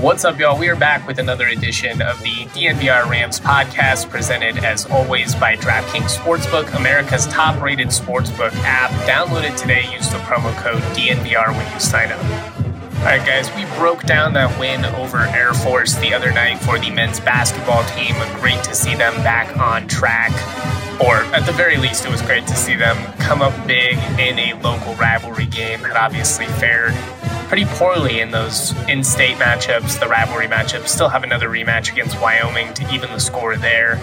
What's up, y'all? We are back with another edition of the DNVR Rams podcast, presented as always by DraftKings Sportsbook, America's top rated sportsbook app. Download it today. Use the promo code DNVR when you sign up. All right, guys, we broke down that win over Air Force the other night for the men's basketball team. Great to see them back on track. Or at the very least, it was great to see them come up big in a local rivalry game. Had obviously fared pretty poorly in those in state matchups, the rivalry matchups. Still have another rematch against Wyoming to even the score there.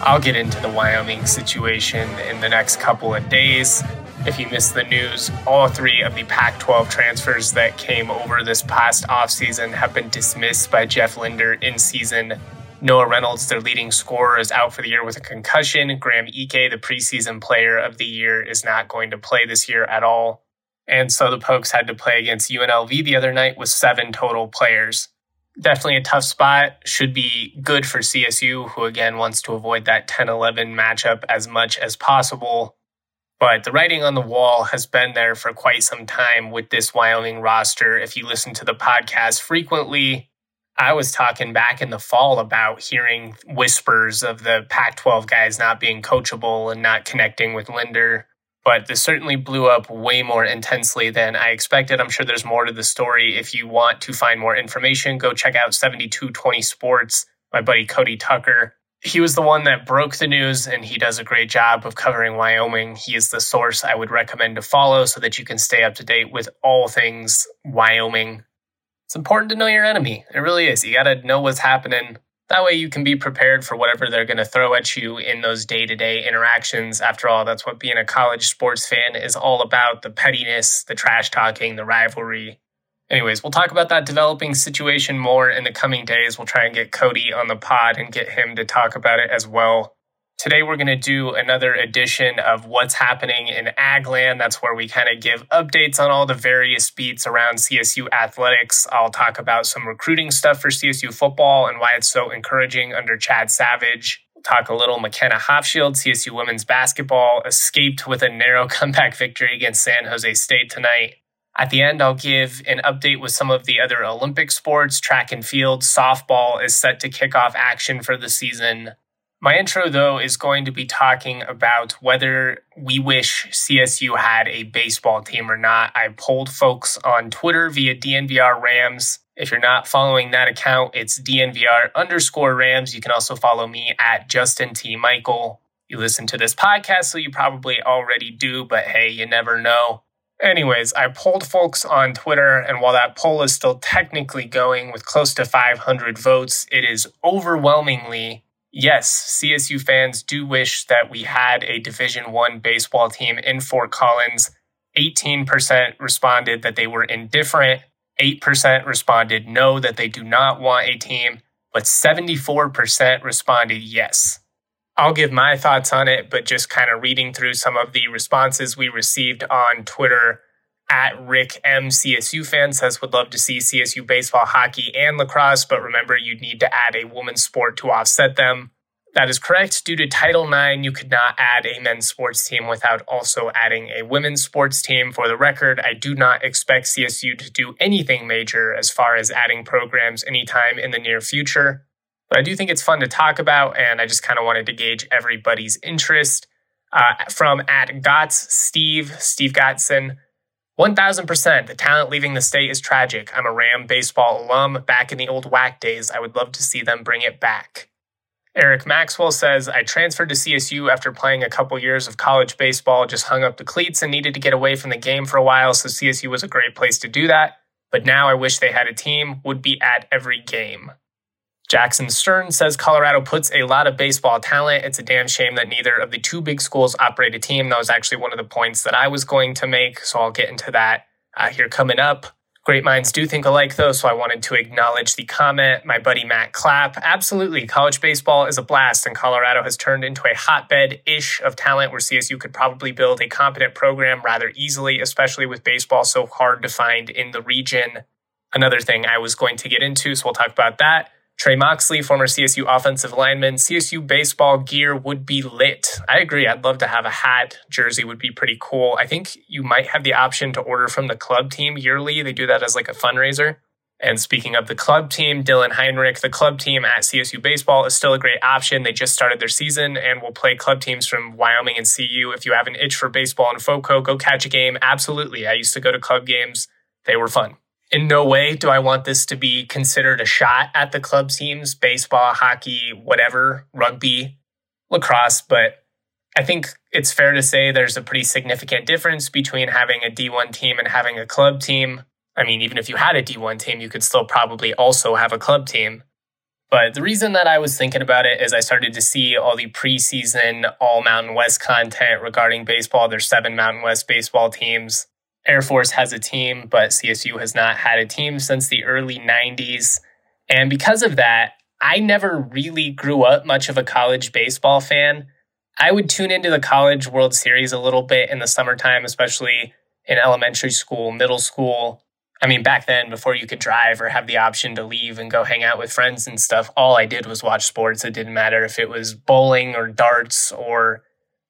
I'll get into the Wyoming situation in the next couple of days. If you missed the news, all three of the Pac 12 transfers that came over this past offseason have been dismissed by Jeff Linder in season. Noah Reynolds, their leading scorer, is out for the year with a concussion. Graham Ike, the preseason player of the year, is not going to play this year at all. And so the Pokes had to play against UNLV the other night with seven total players. Definitely a tough spot. Should be good for CSU, who again wants to avoid that 10 11 matchup as much as possible. But the writing on the wall has been there for quite some time with this Wyoming roster. If you listen to the podcast frequently, I was talking back in the fall about hearing whispers of the Pac 12 guys not being coachable and not connecting with Linder but this certainly blew up way more intensely than I expected. I'm sure there's more to the story. If you want to find more information, go check out 7220 Sports, my buddy Cody Tucker. He was the one that broke the news, and he does a great job of covering Wyoming. He is the source I would recommend to follow so that you can stay up to date with all things Wyoming. It's important to know your enemy. It really is. You got to know what's happening that way you can be prepared for whatever they're going to throw at you in those day to day interactions. After all, that's what being a college sports fan is all about the pettiness, the trash talking, the rivalry. Anyways, we'll talk about that developing situation more in the coming days. We'll try and get Cody on the pod and get him to talk about it as well. Today, we're going to do another edition of What's Happening in Agland. That's where we kind of give updates on all the various beats around CSU athletics. I'll talk about some recruiting stuff for CSU football and why it's so encouraging under Chad Savage. We'll talk a little McKenna Hofschild, CSU women's basketball, escaped with a narrow comeback victory against San Jose State tonight. At the end, I'll give an update with some of the other Olympic sports. Track and field, softball is set to kick off action for the season. My intro, though, is going to be talking about whether we wish CSU had a baseball team or not. I polled folks on Twitter via DNVR Rams. If you're not following that account, it's DNVR underscore Rams. You can also follow me at Justin T. Michael. You listen to this podcast, so you probably already do, but hey, you never know. Anyways, I polled folks on Twitter, and while that poll is still technically going with close to 500 votes, it is overwhelmingly yes, CSU fans do wish that we had a Division 1 baseball team in Fort Collins. 18% responded that they were indifferent. 8% responded no, that they do not want a team, but 74% responded yes. I'll give my thoughts on it, but just kind of reading through some of the responses we received on Twitter at Rick M. CSU fan says would love to see CSU baseball, hockey, and lacrosse, but remember you'd need to add a women's sport to offset them. That is correct. Due to Title IX, you could not add a men's sports team without also adding a women's sports team. For the record, I do not expect CSU to do anything major as far as adding programs anytime in the near future. But I do think it's fun to talk about, and I just kind of wanted to gauge everybody's interest. Uh, from at Gotts Steve, Steve Gotson, 1000%. The talent leaving the state is tragic. I'm a Ram baseball alum. Back in the old whack days, I would love to see them bring it back. Eric Maxwell says, I transferred to CSU after playing a couple years of college baseball, just hung up the cleats and needed to get away from the game for a while, so CSU was a great place to do that. But now I wish they had a team, would be at every game. Jackson Stern says Colorado puts a lot of baseball talent. It's a damn shame that neither of the two big schools operate a team. That was actually one of the points that I was going to make, so I'll get into that. uh, here coming up. Great minds do think alike, though, so I wanted to acknowledge the comment. My buddy Matt Clapp. Absolutely, college baseball is a blast, and Colorado has turned into a hotbed ish of talent where CSU could probably build a competent program rather easily, especially with baseball so hard to find in the region. Another thing I was going to get into, so we'll talk about that. Trey Moxley, former CSU offensive lineman, CSU baseball gear would be lit. I agree. I'd love to have a hat. Jersey would be pretty cool. I think you might have the option to order from the club team yearly. They do that as like a fundraiser. And speaking of the club team, Dylan Heinrich, the club team at CSU Baseball is still a great option. They just started their season and will play club teams from Wyoming and CU. If you have an itch for baseball and FOCO, go catch a game. Absolutely. I used to go to club games, they were fun in no way do I want this to be considered a shot at the club teams, baseball, hockey, whatever, rugby, lacrosse, but I think it's fair to say there's a pretty significant difference between having a D1 team and having a club team. I mean, even if you had a D1 team, you could still probably also have a club team. But the reason that I was thinking about it is I started to see all the preseason all Mountain West content regarding baseball. There's seven Mountain West baseball teams. Air Force has a team, but CSU has not had a team since the early 90s. And because of that, I never really grew up much of a college baseball fan. I would tune into the College World Series a little bit in the summertime, especially in elementary school, middle school. I mean, back then, before you could drive or have the option to leave and go hang out with friends and stuff, all I did was watch sports. It didn't matter if it was bowling or darts or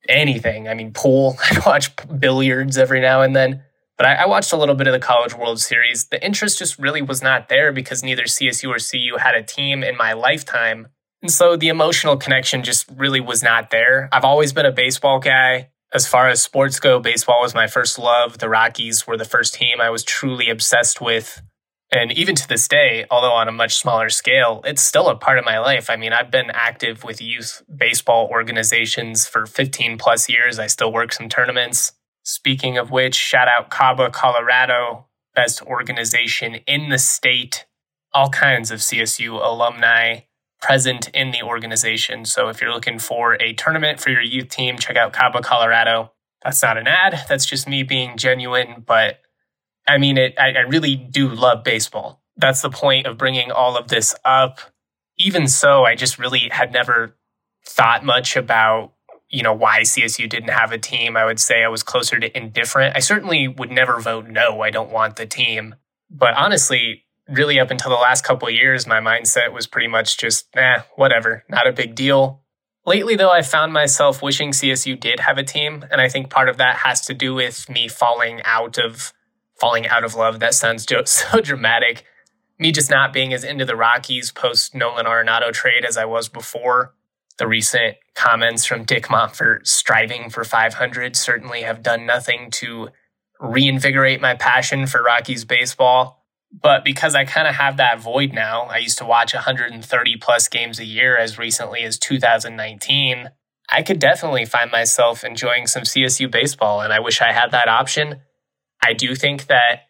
anything. I mean, pool. I'd watch billiards every now and then. But I, I, watched a little bit of the College World Series. The interest just really was not there because neither CSU or CU had a team in my lifetime. And so the emotional connection just really was not there. I've always been a baseball guy. As far as sports go, baseball was my first love. The Rockies were the first team I was truly obsessed with. And even to this day, although on a much smaller scale, it's still a part of my life. I mean, I've been active with youth baseball organizations for 15 plus years. I still work some tournaments. Speaking of which, shout out Caba, Colorado, best organization in the state. All kinds of CSU alumni present in the organization. So if you're looking for a tournament for your youth team, check out Caba, Colorado. That's not an ad. That's just me being genuine. But I mean, it. I, I really do love baseball. That's the point of bringing all of this up. Even so, I just really had never thought much about you know, why CSU didn't have a team, I would say I was closer to indifferent. I certainly would never vote no, I don't want the team. But honestly, really up until the last couple years, my mindset was pretty much just, eh, whatever, not a big deal. Lately, though, I found myself wishing CSU did have a team, and I think part of that has to do with me falling out of falling out of love. That sounds so dramatic. Me just not being as into the Rockies post Nolan Arenado trade as I was before. The recent comments from Dick Monfort striving for 500 certainly have done nothing to reinvigorate my passion for Rockies baseball. But because I kind of have that void now, I used to watch 130 plus games a year as recently as 2019. I could definitely find myself enjoying some CSU baseball, and I wish I had that option. I do think that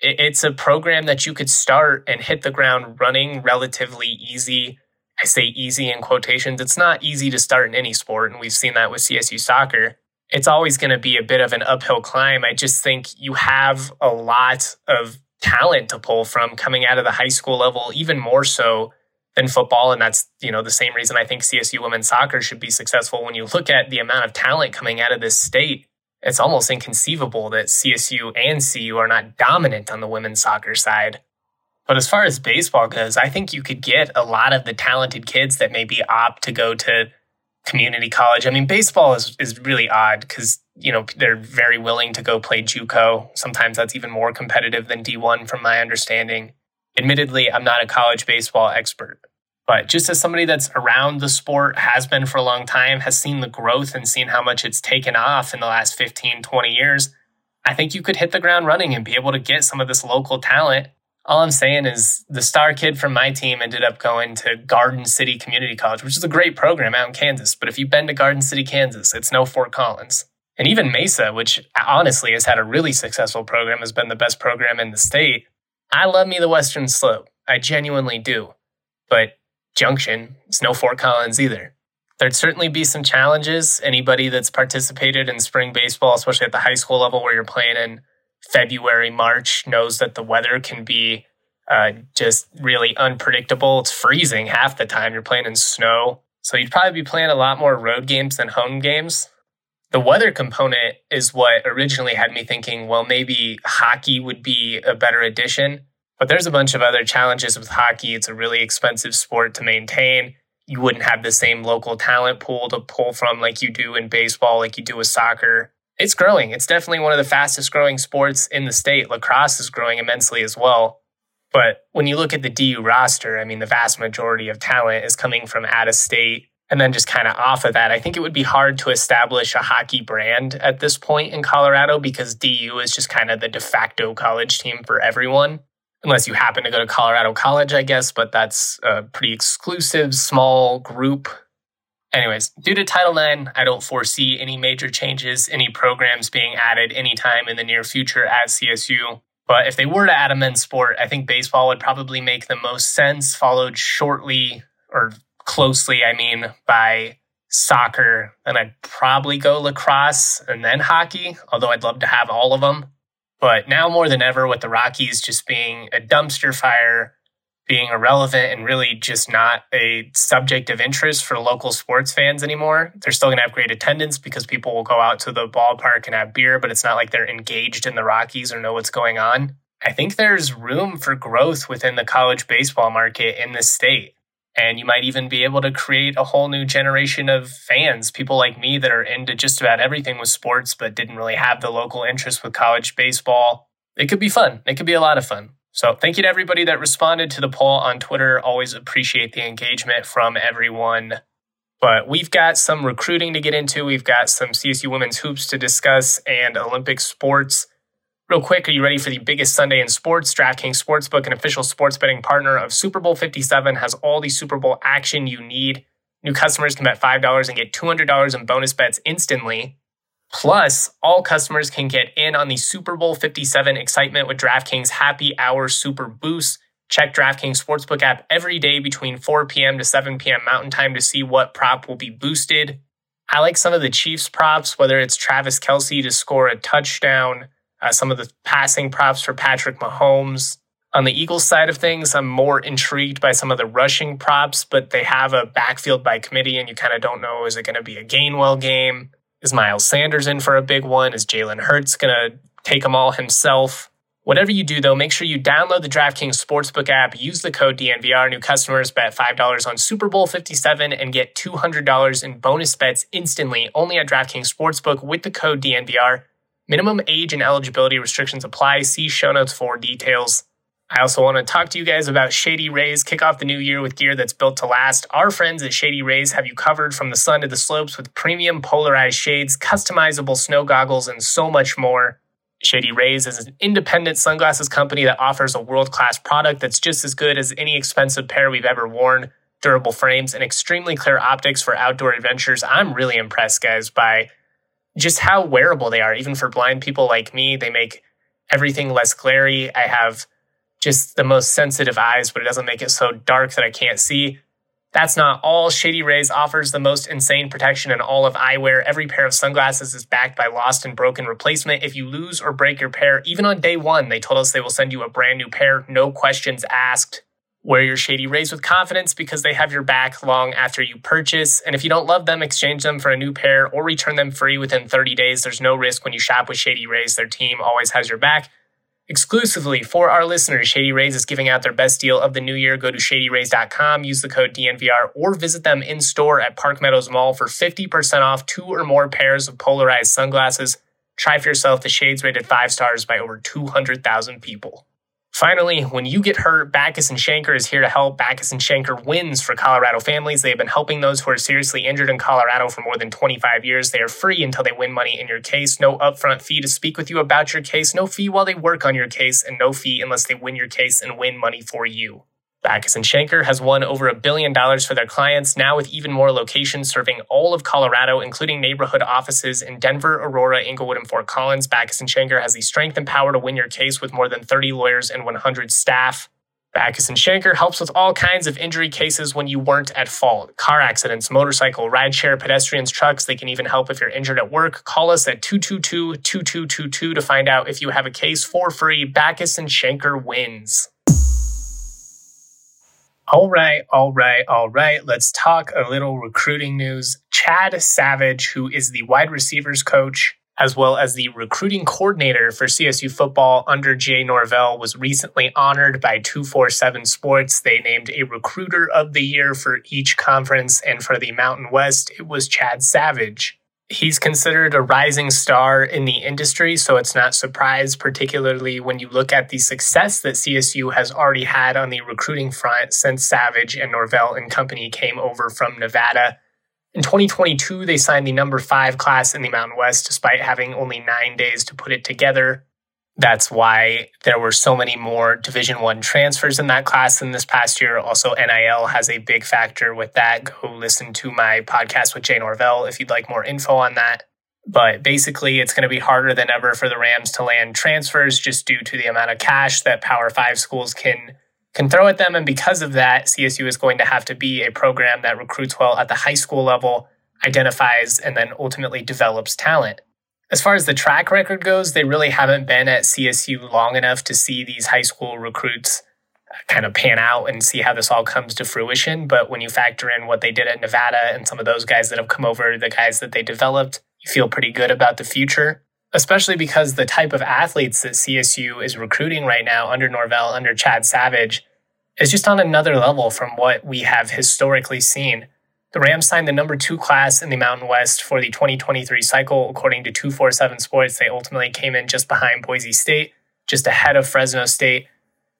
it's a program that you could start and hit the ground running relatively easy I say easy in quotations. It's not easy to start in any sport, and we've seen that with CSU soccer. It's always going to be a bit of an uphill climb. I just think you have a lot of talent to pull from coming out of the high school level, even more so than football. And that's, you know, the same reason I think CSU women's soccer should be successful. When you look at the amount of talent coming out of this state, it's almost inconceivable that CSU and CU are not dominant on the women's soccer side. But as far as baseball goes, I think you could get a lot of the talented kids that maybe opt to go to community college. I mean, baseball is, is really odd because, you know, they're very willing to go play JUCO. Sometimes that's even more competitive than D1 from my understanding. Admittedly, I'm not a college baseball expert, but just as somebody that's around the sport, has been for a long time, has seen the growth and seen how much it's taken off in the last 15, 20 years, I think you could hit the ground running and be able to get some of this local talent all I'm saying is the star kid from my team ended up going to Garden City Community College, which is a great program out in Kansas. But if you've been to Garden City, Kansas, it's no Fort Collins. And even Mesa, which honestly has had a really successful program, has been the best program in the state. I love me the Western Slope. I genuinely do. But Junction, it's no Fort Collins either. There'd certainly be some challenges. Anybody that's participated in spring baseball, especially at the high school level where you're playing in February, March knows that the weather can be uh, just really unpredictable. It's freezing half the time. You're playing in snow. So you'd probably be playing a lot more road games than home games. The weather component is what originally had me thinking, well, maybe hockey would be a better addition. But there's a bunch of other challenges with hockey. It's a really expensive sport to maintain. You wouldn't have the same local talent pool to pull from like you do in baseball, like you do with soccer. It's growing. It's definitely one of the fastest growing sports in the state. Lacrosse is growing immensely as well. But when you look at the DU roster, I mean, the vast majority of talent is coming from out of state. And then just kind of off of that, I think it would be hard to establish a hockey brand at this point in Colorado because DU is just kind of the de facto college team for everyone. Unless you happen to go to Colorado College, I guess, but that's a pretty exclusive, small group. Anyways, due to Title IX, I don't foresee any major changes, any programs being added anytime in the near future at CSU. But if they were to add a men's sport, I think baseball would probably make the most sense, followed shortly or closely, I mean, by soccer. Then I'd probably go lacrosse and then hockey, although I'd love to have all of them. But now more than ever, with the Rockies just being a dumpster fire, being irrelevant, and really just not a subject of interest for local sports fans anymore, they're still going to have great attendance because people will go out to the ballpark and have beer, but it's not like they're engaged in the Rockies or know what's going on. I think there's room for growth within the college baseball market in this state. And you might even be able to create a whole new generation of fans, people like me that are into just about everything with sports, but didn't really have the local interest with college baseball. It could be fun. It could be a lot of fun. So thank you to everybody that responded to the poll on Twitter. Always appreciate the engagement from everyone. But we've got some recruiting to get into. We've got some CSU women's hoops to discuss and Olympic sports. Real quick, are you ready for the biggest Sunday in sports? DraftKings Sportsbook, an official sports betting partner of Super Bowl 57, has all the Super Bowl action you need. New customers can bet $5 and get $200 in bonus bets instantly. Plus, all customers can get in on the Super Bowl 57 excitement with DraftKings Happy Hour Super Boost. Check DraftKings Sportsbook app every day between 4 p.m. to 7 p.m. Mountain Time to see what prop will be boosted. I like some of the Chiefs props, whether it's Travis Kelce to score a touchdown uh, some of the passing props for Patrick Mahomes. On the Eagles side of things, I'm more intrigued by some of the rushing props, but they have a backfield by committee, and you kind of don't know is it going to be a Gainwell game? Is Miles Sanders in for a big one? Is Jalen Hurts going to take them all himself? Whatever you do, though, make sure you download the DraftKings Sportsbook app, use the code DNVR. New customers bet $5 on Super Bowl 57 and get $200 in bonus bets instantly only at DraftKings Sportsbook with the code DNVR. Minimum age and eligibility restrictions apply. See show notes for details. I also want to talk to you guys about Shady Rays. Kick off the new year with gear that's built to last. Our friends at Shady Rays have you covered from the sun to the slopes with premium polarized shades, customizable snow goggles, and so much more. Shady Rays is an independent sunglasses company that offers a world class product that's just as good as any expensive pair we've ever worn. Durable frames and extremely clear optics for outdoor adventures. I'm really impressed, guys, by just how wearable they are. Even for blind people like me, they make everything less glary. I have just the most sensitive eyes, but it doesn't make it so dark that I can't see. That's not all. Shady Rays offers the most insane protection in all of eyewear. Every pair of sunglasses is backed by lost and broken replacement. If you lose or break your pair, even on day one, they told us they will send you a brand new pair, no questions asked. Wear your Shady Rays with confidence because they have your back long after you purchase. And if you don't love them, exchange them for a new pair or return them free within 30 days. There's no risk when you shop with Shady Rays. Their team always has your back. Exclusively for our listeners, Shady Rays is giving out their best deal of the new year. Go to shadyrays.com, use the code DNVR, or visit them in store at Park Meadows Mall for 50% off two or more pairs of polarized sunglasses. Try for yourself the shades rated five stars by over 200,000 people. Finally, when you get hurt, Bachus and Schanker is here to help. Bachus and Schanker wins for Colorado families. They have been helping those who are seriously injured in Colorado for more than 25 years. They are free until they win money in your case. No upfront fee to speak with you about your case. No fee while they work on your case, and no fee unless they win your case and win money for you. Bachus and Schanker has won over a billion dollars for their clients, now with even more locations serving all of Colorado, including neighborhood offices in Denver, Aurora, Englewood, and Fort Collins. Bachus and Schanker has the strength and power to win your case with more than 30 lawyers and 100 staff. Bachus and Schanker helps with all kinds of injury cases when you weren't at fault. Car accidents, motorcycle, rideshare, pedestrians, trucks. They can even help if you're injured at work. Call us at 222-2222 to find out if you have a case for free. Bachus and Schanker wins. All right, all right, all right. Let's talk a little recruiting news. Chad Savage, who is the wide receivers coach as well as the recruiting coordinator for CSU football under Jay Norvell, was recently honored by 247 Sports. They named a recruiter of the year for each conference, and for the Mountain West, it was Chad Savage. He's considered a rising star in the industry, so it's not surprise, particularly when you look at the success that CSU has already had on the recruiting front since Savage and Norvell and company came over from Nevada. In 2022, they signed the number five class in the Mountain West despite having only nine days to put it together. That's why there were so many more Division One transfers in that class than this past year. Also, NIL has a big factor with that. Go listen to my podcast with Jay Norvell if you'd like more info on that. But basically, it's going to be harder than ever for the Rams to land transfers just due to the amount of cash that Power Five schools can can throw at them. And because of that, CSU is going to have to be a program that recruits well at the high school level, identifies, and then ultimately develops talent. As far as the track record goes, they really haven't been at CSU long enough to see these high school recruits uh, kind of pan out and see how this all comes to fruition. But when you factor in what they did at Nevada and some of those guys that have come over, the guys that they developed, you feel pretty good about the future especially because the type of athletes that CSU is recruiting right now under Norvell, under Chad Savage, is just on another level from what we have historically seen. The Rams signed the number two class in the Mountain West for the 2023 cycle. According to 247 Sports, they ultimately came in just behind Boise State, just ahead of Fresno State.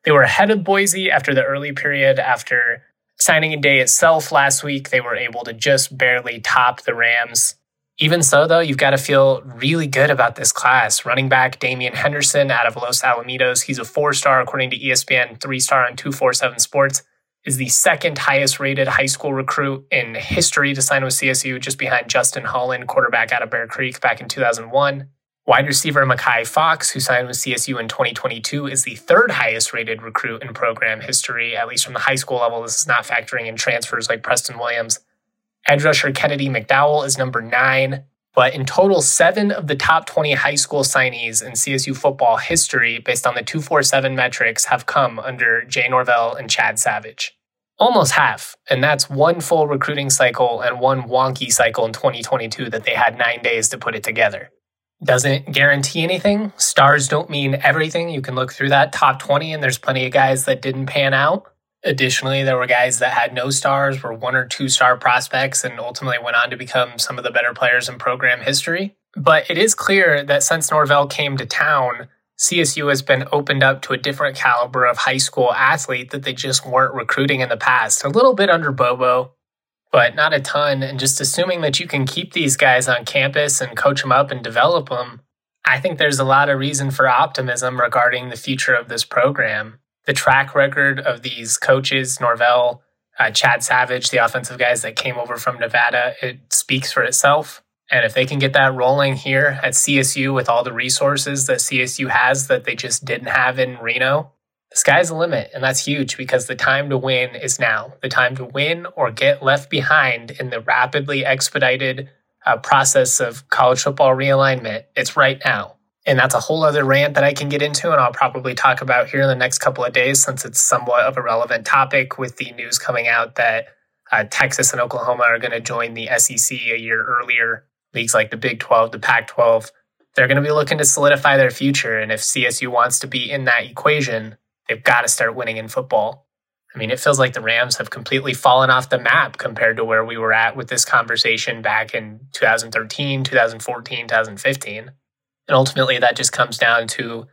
They were ahead of Boise after the early period. After signing a day itself last week, they were able to just barely top the Rams. Even so, though, you've got to feel really good about this class. Running back Damian Henderson out of Los Alamitos, he's a four star according to ESPN, three star on 247 Sports, is the second highest rated high school recruit in history to sign with CSU, just behind Justin Holland, quarterback out of Bear Creek back in 2001. Wide receiver Makai Fox, who signed with CSU in 2022, is the third highest rated recruit in program history, at least from the high school level. This is not factoring in transfers like Preston Williams. Edge rusher Kennedy McDowell is number nine. But in total, seven of the top 20 high school signees in CSU football history, based on the 247 metrics, have come under Jay Norvell and Chad Savage. Almost half. And that's one full recruiting cycle and one wonky cycle in 2022 that they had nine days to put it together. Doesn't guarantee anything. Stars don't mean everything. You can look through that top 20, and there's plenty of guys that didn't pan out. Additionally, there were guys that had no stars, were one or two star prospects, and ultimately went on to become some of the better players in program history. But it is clear that since Norvell came to town, CSU has been opened up to a different caliber of high school athlete that they just weren't recruiting in the past. A little bit under Bobo, but not a ton. And just assuming that you can keep these guys on campus and coach them up and develop them, I think there's a lot of reason for optimism regarding the future of this program the track record of these coaches, Norvell, uh, Chad Savage, the offensive guys that came over from Nevada, it speaks for itself. And if they can get that rolling here at CSU with all the resources that CSU has that they just didn't have in Reno, the sky's the limit. And that's huge because the time to win is now. The time to win or get left behind in the rapidly expedited uh, process of college football realignment, it's right now. And that's a whole other rant that I can get into, and I'll probably talk about here in the next couple of days since it's somewhat of a relevant topic with the news coming out that uh, Texas and Oklahoma are going to join the SEC a year earlier. Leagues like the Big 12, the Pac 12, they're going to be looking to solidify their future. And if CSU wants to be in that equation, they've got to start winning in football. I mean, it feels like the Rams have completely fallen off the map compared to where we were at with this conversation back in 2013, 2014, 2015. And ultimately, that just comes down to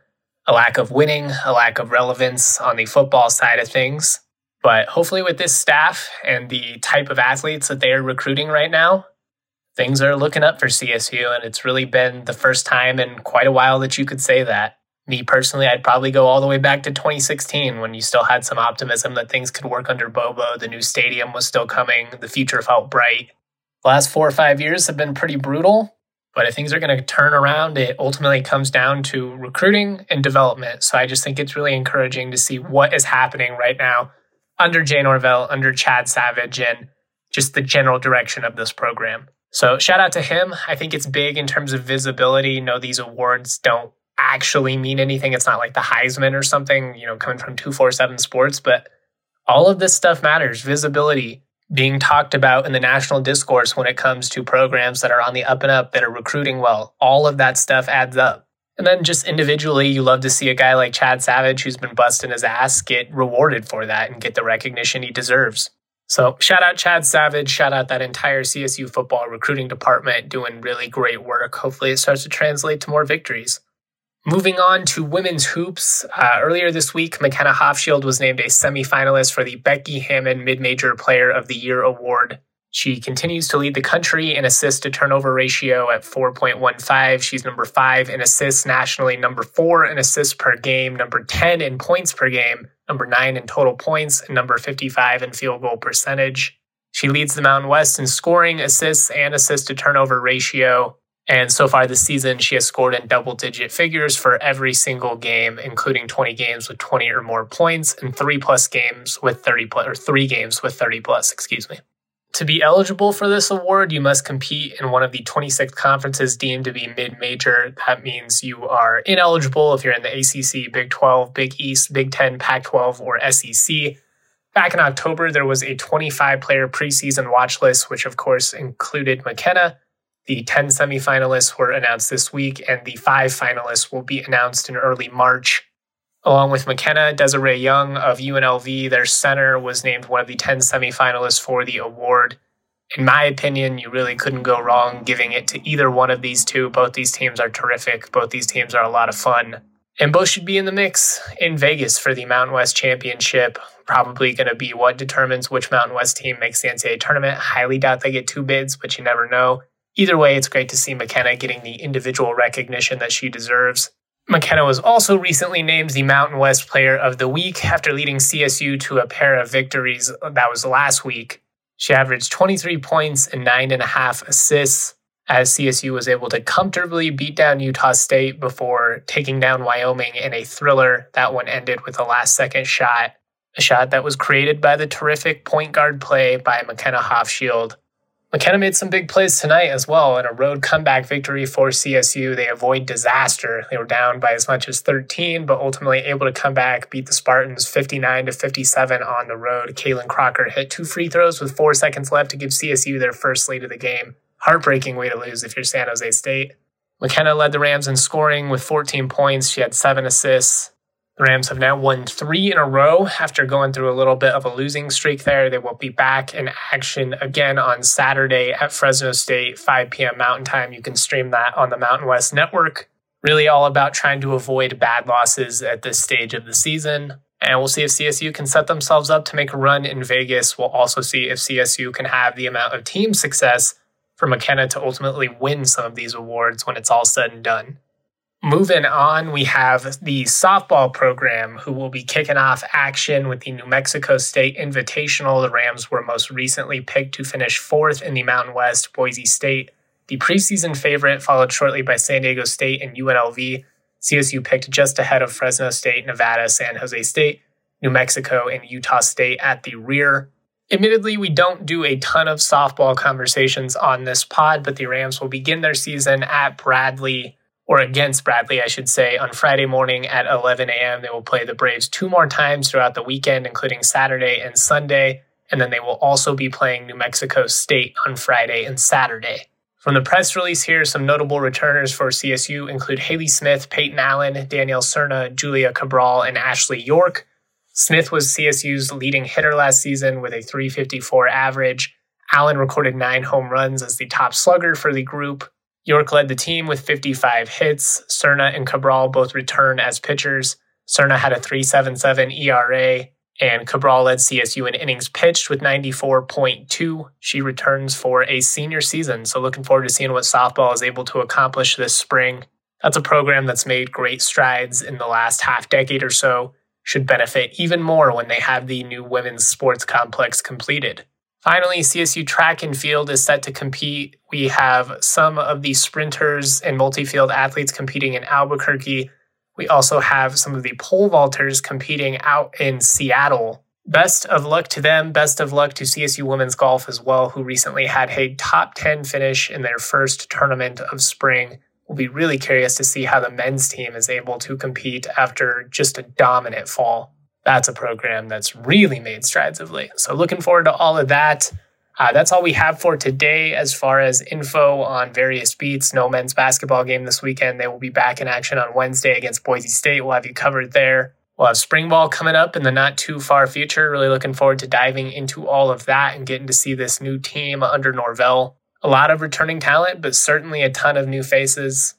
a lack of winning, a lack of relevance on the football side of things. But hopefully, with this staff and the type of athletes that they are recruiting right now, things are looking up for CSU. And it's really been the first time in quite a while that you could say that. Me personally, I'd probably go all the way back to 2016 when you still had some optimism that things could work under Bobo. The new stadium was still coming, the future felt bright. The last four or five years have been pretty brutal, But if things are going to turn around, it ultimately comes down to recruiting and development. So I just think it's really encouraging to see what is happening right now under Jay Norvell, under Chad Savage, and just the general direction of this program. So shout out to him. I think it's big in terms of visibility. No, these awards don't actually mean anything. It's not like the Heisman or something, you know, coming from 247 Sports, but all of this stuff matters. Visibility being talked about in the national discourse when it comes to programs that are on the up and up, that are recruiting well. All of that stuff adds up. And then just individually, you love to see a guy like Chad Savage, who's been busting his ass, get rewarded for that and get the recognition he deserves. So shout out Chad Savage, shout out that entire CSU football recruiting department doing really great work. Hopefully it starts to translate to more victories. Moving on to women's hoops, uh, earlier this week, McKenna Hofschild was named a semifinalist for the Becky Hammon Mid Major Player of the Year award. She continues to lead the country in assist to turnover ratio at 4.15. She's number five in assists nationally, number four in assists per game, number 10 in points per game, number nine in total points, and number 55 in field goal percentage. She leads the Mountain West in scoring, assists, and assist to turnover ratio. And so far this season, she has scored in double digit figures for every single game, including 20 games with 20 or more points and three plus games with 30 plus, or three games with 30 plus, excuse me. To be eligible for this award, you must compete in one of the 26 conferences deemed to be mid major. That means you are ineligible if you're in the ACC, Big 12, Big East, Big 10, Pac 12, or SEC. Back in October, there was a 25 player preseason watch list, which of course included McKenna. The 10 semifinalists were announced this week, and the five finalists will be announced in early March. Along with McKenna, Desi-Rae Young of UNLV, their center, was named one of the 10 semifinalists for the award. In my opinion, you really couldn't go wrong giving it to either one of these two. Both these teams are terrific. Both these teams are a lot of fun. And both should be in the mix in Vegas for the Mountain West Championship. Probably going to be what determines which Mountain West team makes the NCAA tournament. Highly doubt they get two bids, but you never know. Either way, it's great to see McKenna getting the individual recognition that she deserves. McKenna was also recently named the Mountain West Player of the Week after leading CSU to a pair of victories that was last week. She averaged 23 points and nine and a half assists as CSU was able to comfortably beat down Utah State before taking down Wyoming in a thriller. That one ended with a last second shot, a shot that was created by the terrific point guard play by McKenna Hofschild. McKenna made some big plays tonight as well in a road comeback victory for CSU. They avoid disaster. They were down by as much as 13, but ultimately able to come back, beat the Spartans 59 to 57 on the road. Kaylin Crocker hit two free throws with four seconds left to give CSU their first lead of the game. Heartbreaking way to lose if you're San Jose State. McKenna led the Rams in scoring with 14 points. She had seven assists. Rams have now won three in a row after going through a little bit of a losing streak there. They will be back in action again on Saturday at Fresno State, 5 p.m. Mountain Time. You can stream that on the Mountain West Network. Really all about trying to avoid bad losses at this stage of the season. And we'll see if CSU can set themselves up to make a run in Vegas. We'll also see if CSU can have the amount of team success for McKenna to ultimately win some of these awards when it's all said and done. Moving on, we have the softball program who will be kicking off action with the New Mexico State Invitational. The Rams were most recently picked to finish fourth in the Mountain West, Boise State. The preseason favorite, followed shortly by San Diego State and UNLV. CSU picked just ahead of Fresno State, Nevada, San Jose State, New Mexico, and Utah State at the rear. Admittedly, we don't do a ton of softball conversations on this pod, but the Rams will begin their season at Bradley or against Bradley, I should say, on Friday morning at 11 a.m. They will play the Braves two more times throughout the weekend, including Saturday and Sunday. And then they will also be playing New Mexico State on Friday and Saturday. From the press release here, some notable returners for CSU include Haley Smith, Peyton Allen, Danielle Cerna, Julia Cabral, and Ashley York. Smith was CSU's leading hitter last season with a 354 average. Allen recorded nine home runs as the top slugger for the group. York led the team with 55 hits. Cerna and Cabral both returned as pitchers. Cerna had a 3.77 ERA, and Cabral led CSU in innings pitched with 94.2. She returns for a senior season, so looking forward to seeing what softball is able to accomplish this spring. That's a program that's made great strides in the last half decade or so. Should benefit even more when they have the new women's sports complex completed. Finally, CSU track and field is set to compete. We have some of the sprinters and multi field athletes competing in Albuquerque. We also have some of the pole vaulters competing out in Seattle. Best of luck to them. Best of luck to CSU women's golf as well, who recently had a top 10 finish in their first tournament of spring. We'll be really curious to see how the men's team is able to compete after just a dominant fall that's a program that's really made strides of late. So looking forward to all of that. Uh, that's all we have for today as far as info on various beats. No men's basketball game this weekend. They will be back in action on Wednesday against Boise State. We'll have you covered there. We'll have spring ball coming up in the not too far future. Really looking forward to diving into all of that and getting to see this new team under Norvell. A lot of returning talent, but certainly a ton of new faces.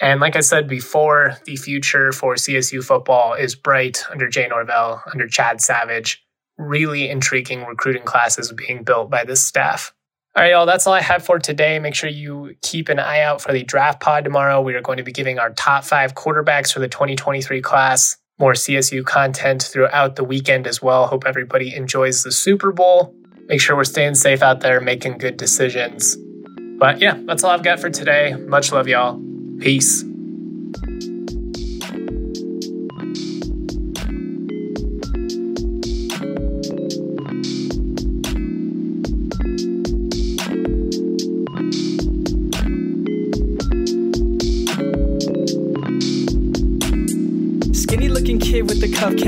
And like I said before, the future for CSU football is bright under Jay Norvell, under Chad Savage. Really intriguing recruiting classes being built by this staff. All right, y'all, that's all I have for today. Make sure you keep an eye out for the draft pod tomorrow. We are going to be giving our top five quarterbacks for the 2023 class. More CSU content throughout the weekend as well. Hope everybody enjoys the Super Bowl. Make sure we're staying safe out there, making good decisions. But yeah, that's all I've got for today. Much love, y'all. Peace.